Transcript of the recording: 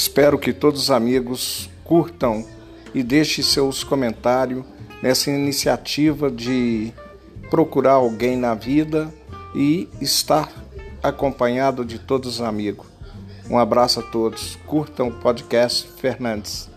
Espero que todos os amigos curtam e deixem seus comentários nessa iniciativa de procurar alguém na vida e estar acompanhado de todos os amigos. Um abraço a todos. Curtam o podcast Fernandes.